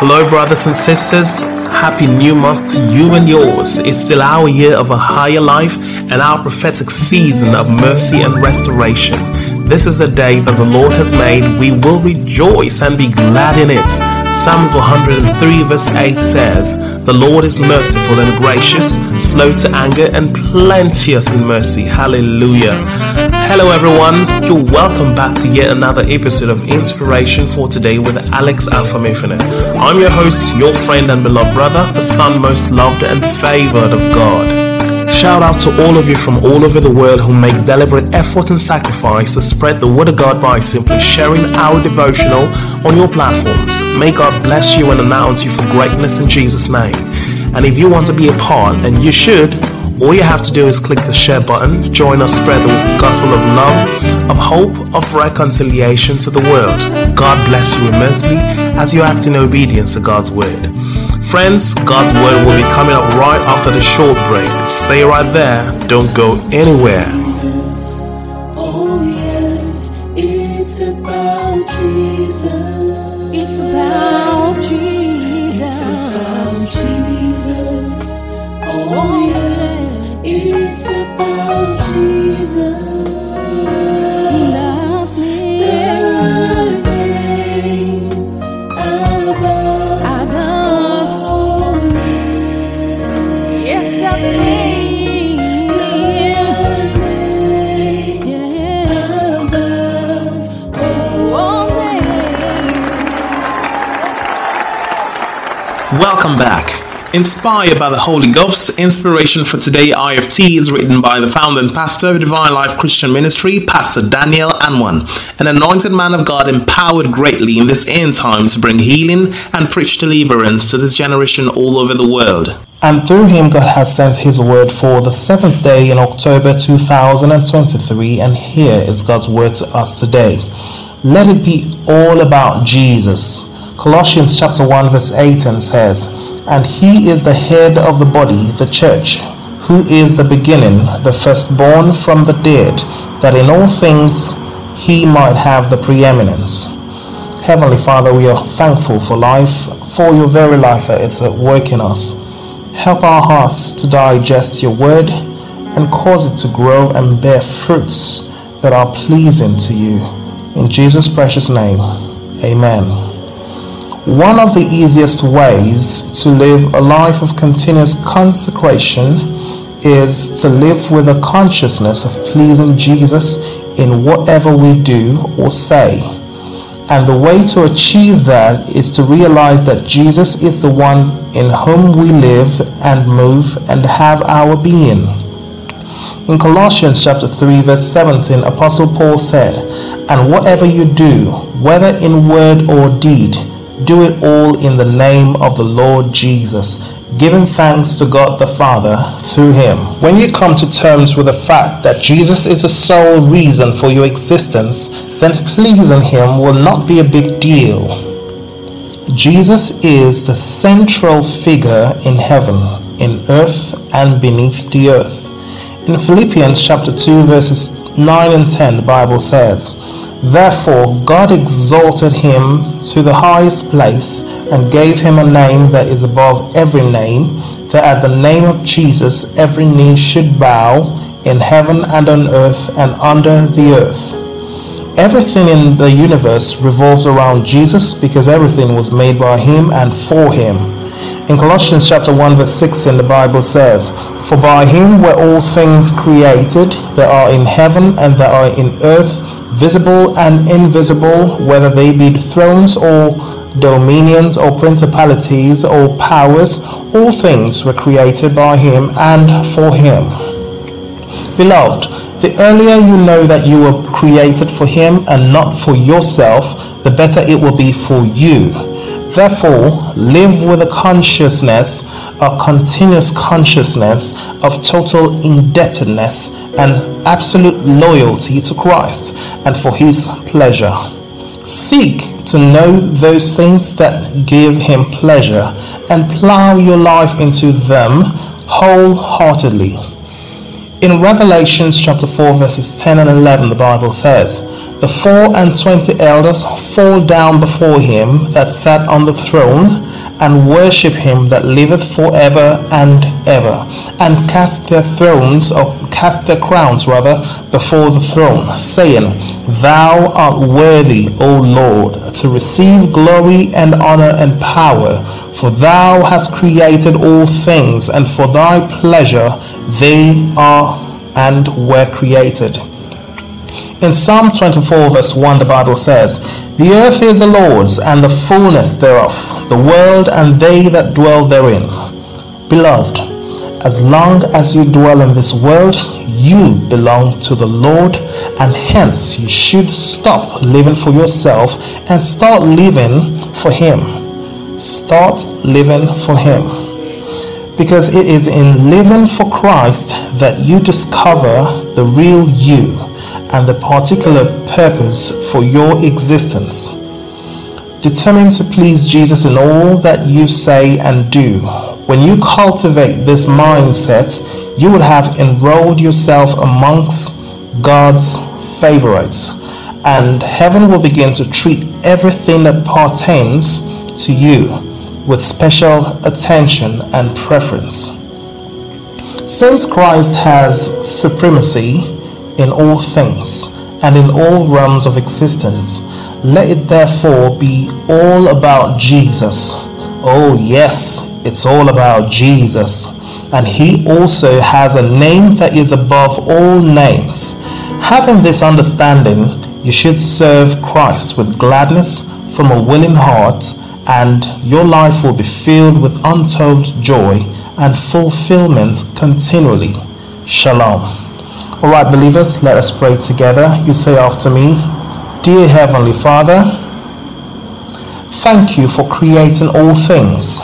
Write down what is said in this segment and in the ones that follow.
Hello, brothers and sisters. Happy new month to you and yours. It's still our year of a higher life and our prophetic season of mercy and restoration. This is a day that the Lord has made. We will rejoice and be glad in it. Psalms 103, verse 8 says, The Lord is merciful and gracious, slow to anger, and plenteous in mercy. Hallelujah. Hello, everyone. You're welcome back to yet another episode of Inspiration for Today with Alex Afamifene. I'm your host, your friend and beloved brother, the son most loved and favored of God. Shout out to all of you from all over the world who make deliberate effort and sacrifice to spread the word of God by simply sharing our devotional on your platforms. May God bless you and announce you for greatness in Jesus' name. And if you want to be a part, and you should, all you have to do is click the share button, join us spread the gospel of love, of hope, of reconciliation to the world. God bless you immensely as you act in obedience to God's word. Friends, God's word will be coming up right after the short break. Stay right there, don't go anywhere. Oh, Oh it's about Jesus. It's Jesus. About Jesus. Oh yes, it's Welcome back. Inspired by the Holy Ghost, inspiration for today IFT is written by the founder and pastor of Divine Life Christian Ministry, Pastor Daniel Anwan, an anointed man of God empowered greatly in this end time to bring healing and preach deliverance to this generation all over the world. And through him, God has sent his word for the seventh day in October 2023, and here is God's word to us today. Let it be all about Jesus. Colossians chapter 1 verse 8 and says, And he is the head of the body, the church, who is the beginning, the firstborn from the dead, that in all things he might have the preeminence. Heavenly Father, we are thankful for life, for your very life that it's at work in us. Help our hearts to digest your word and cause it to grow and bear fruits that are pleasing to you. In Jesus' precious name, amen. One of the easiest ways to live a life of continuous consecration is to live with a consciousness of pleasing Jesus in whatever we do or say. And the way to achieve that is to realize that Jesus is the one in whom we live and move and have our being. In Colossians chapter 3 verse 17, Apostle Paul said, "And whatever you do, whether in word or deed, do it all in the name of the Lord Jesus, giving thanks to God the Father through him." When you come to terms with the fact that Jesus is the sole reason for your existence, then pleasing him will not be a big deal. Jesus is the central figure in heaven, in earth, and beneath the earth. In Philippians chapter 2 verses 9 and 10 the Bible says, Therefore God exalted him to the highest place and gave him a name that is above every name, that at the name of Jesus every knee should bow in heaven and on earth and under the earth. Everything in the universe revolves around Jesus because everything was made by him and for him. In Colossians chapter 1 verse 16 the Bible says, For by him were all things created that are in heaven and that are in earth, visible and invisible, whether they be thrones or dominions or principalities or powers, all things were created by him and for him. Beloved, the earlier you know that you were created for Him and not for yourself, the better it will be for you. Therefore, live with a consciousness, a continuous consciousness of total indebtedness and absolute loyalty to Christ and for His pleasure. Seek to know those things that give Him pleasure and plow your life into them wholeheartedly. In Revelations chapter 4, verses 10 and 11, the Bible says, The four and twenty elders fall down before him that sat on the throne, and worship him that liveth for ever and ever, and cast their thrones, or cast their crowns rather, before the throne, saying, Thou art worthy, O Lord, to receive glory and honor and power, for thou hast created all things, and for thy pleasure they are and were created. In Psalm 24, verse 1, the Bible says, The earth is the Lord's, and the fullness thereof, the world and they that dwell therein. Beloved, as long as you dwell in this world, you belong to the Lord, and hence you should stop living for yourself and start living for Him. Start living for Him because it is in living for Christ that you discover the real you and the particular purpose for your existence. Determined to please Jesus in all that you say and do. When you cultivate this mindset, you would have enrolled yourself amongst God's favorites, and heaven will begin to treat everything that pertains to you with special attention and preference. Since Christ has supremacy in all things and in all realms of existence, let it therefore be all about Jesus. Oh, yes, it's all about Jesus. And he also has a name that is above all names. Having this understanding, you should serve Christ with gladness from a willing heart, and your life will be filled with untold joy and fulfillment continually. Shalom. All right, believers, let us pray together. You say after me, Dear Heavenly Father, thank you for creating all things,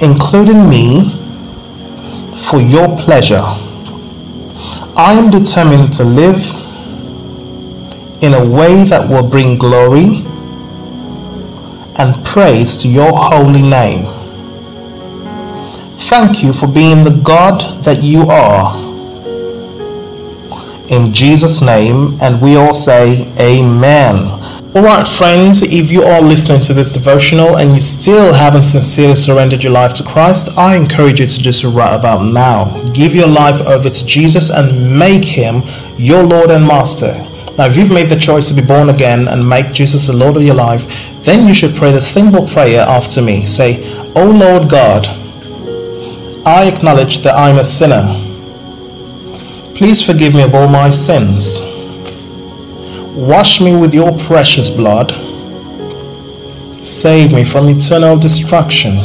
including me, for your pleasure. I am determined to live in a way that will bring glory and praise to your holy name. Thank you for being the God that you are. In Jesus' name, and we all say, Amen. Alright, friends, if you are listening to this devotional and you still haven't sincerely surrendered your life to Christ, I encourage you to do so right about now. Give your life over to Jesus and make Him your Lord and Master. Now, if you've made the choice to be born again and make Jesus the Lord of your life, then you should pray the simple prayer after me. Say, O Lord God, I acknowledge that I'm a sinner. Please forgive me of all my sins. Wash me with your precious blood. Save me from eternal destruction.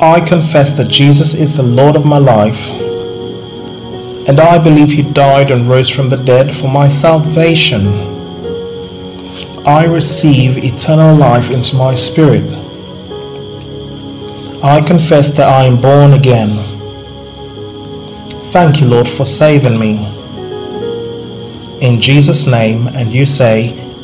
I confess that Jesus is the Lord of my life, and I believe he died and rose from the dead for my salvation. I receive eternal life into my spirit. I confess that I am born again. Thank you, Lord, for saving me. In Jesus' name, and you say,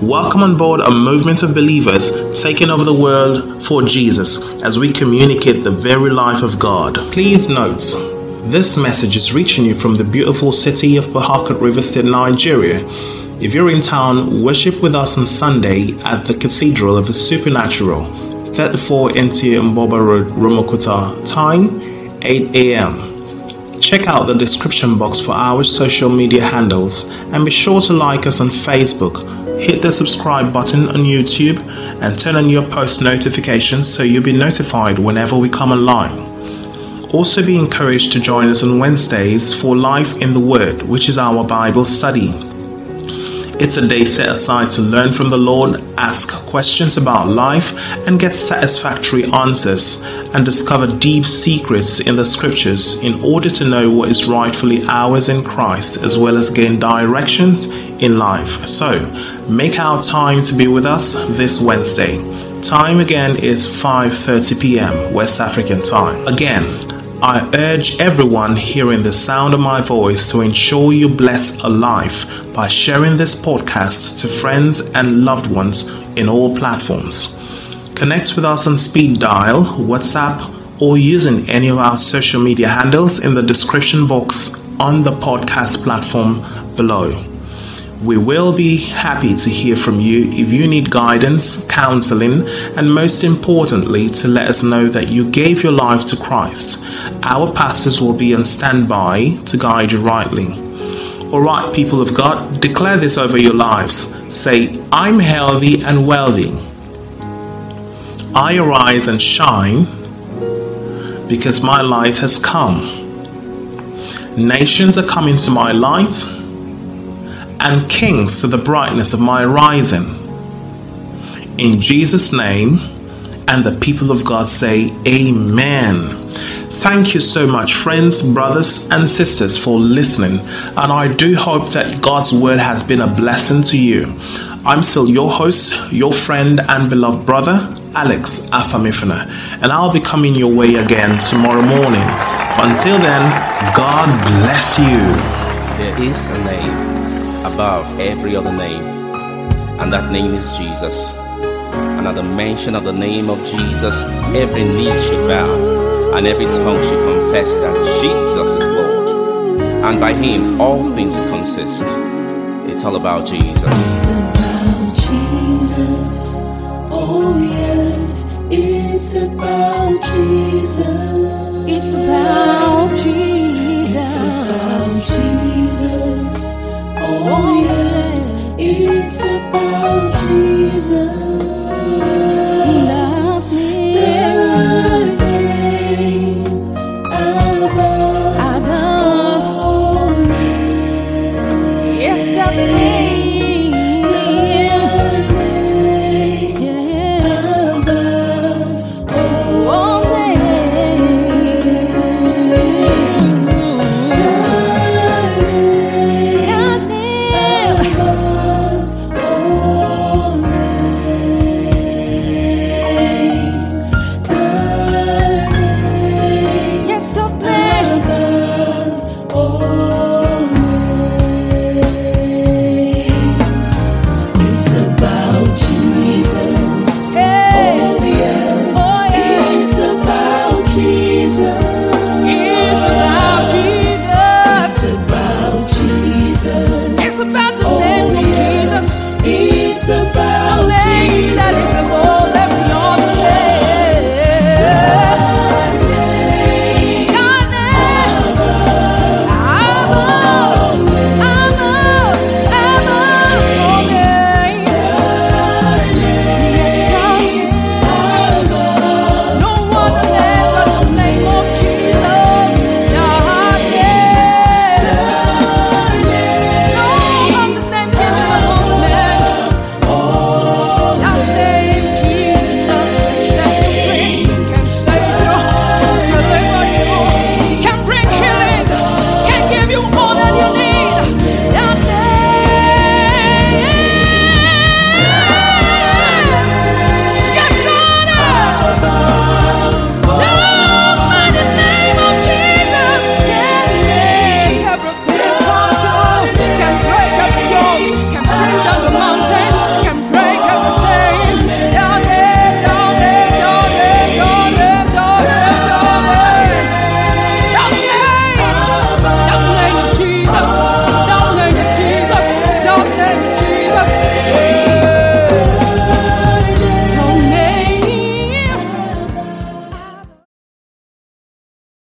welcome on board a movement of believers taking over the world for Jesus as we communicate the very life of God. Please note, this message is reaching you from the beautiful city of Port Harcourt River State, Nigeria. If you're in town, worship with us on Sunday at the Cathedral of the Supernatural, 34 NT Mgbuoba Road, Rumuokwuta. Time 8 a.m. Check out the description box for our social media handles and be sure to like us on Facebook. Hit the subscribe button on YouTube and turn on your post notifications so you'll be notified whenever we come online. Also, be encouraged to join us on Wednesdays for Life in the Word, which is our Bible study. It's a day set aside to learn from the Lord, ask questions about life, and get satisfactory answers and discover deep secrets in the scriptures in order to know what is rightfully ours in Christ as well as gain directions in life. So, make our time to be with us this Wednesday. Time again is 5:30 p.m. West African time. Again, I urge everyone hearing the sound of my voice to ensure you bless a life by sharing this podcast to friends and loved ones in all platforms. Connect with us on speed dial, WhatsApp, or using any of our social media handles in the description box on the podcast platform below. We will be happy to hear from you if you need guidance, counseling, and most importantly, to let us know that you gave your life to Christ. Our pastors will be on standby to guide you rightly. All right, people of God, declare this over your lives. Say, I'm healthy and wealthy. I arise and shine because my light has come. Nations are coming to my light and kings to the brightness of my rising. In Jesus' name, and the people of God say, Amen. Thank you so much, friends, brothers, and sisters, for listening. And I do hope that God's word has been a blessing to you. I'm still your host, your friend, and beloved brother, Alex Afamifina, and I'll be coming your way again tomorrow morning. Until then, God bless you. There is a name above every other name, and that name is Jesus. And at the mention of the name of Jesus, every knee should bow, and every tongue should confess that Jesus is Lord. And by Him, all things consist. It's all about Jesus. About Jesus. It's about Jesus. It's about Jesus. Oh yes, it's about Jesus.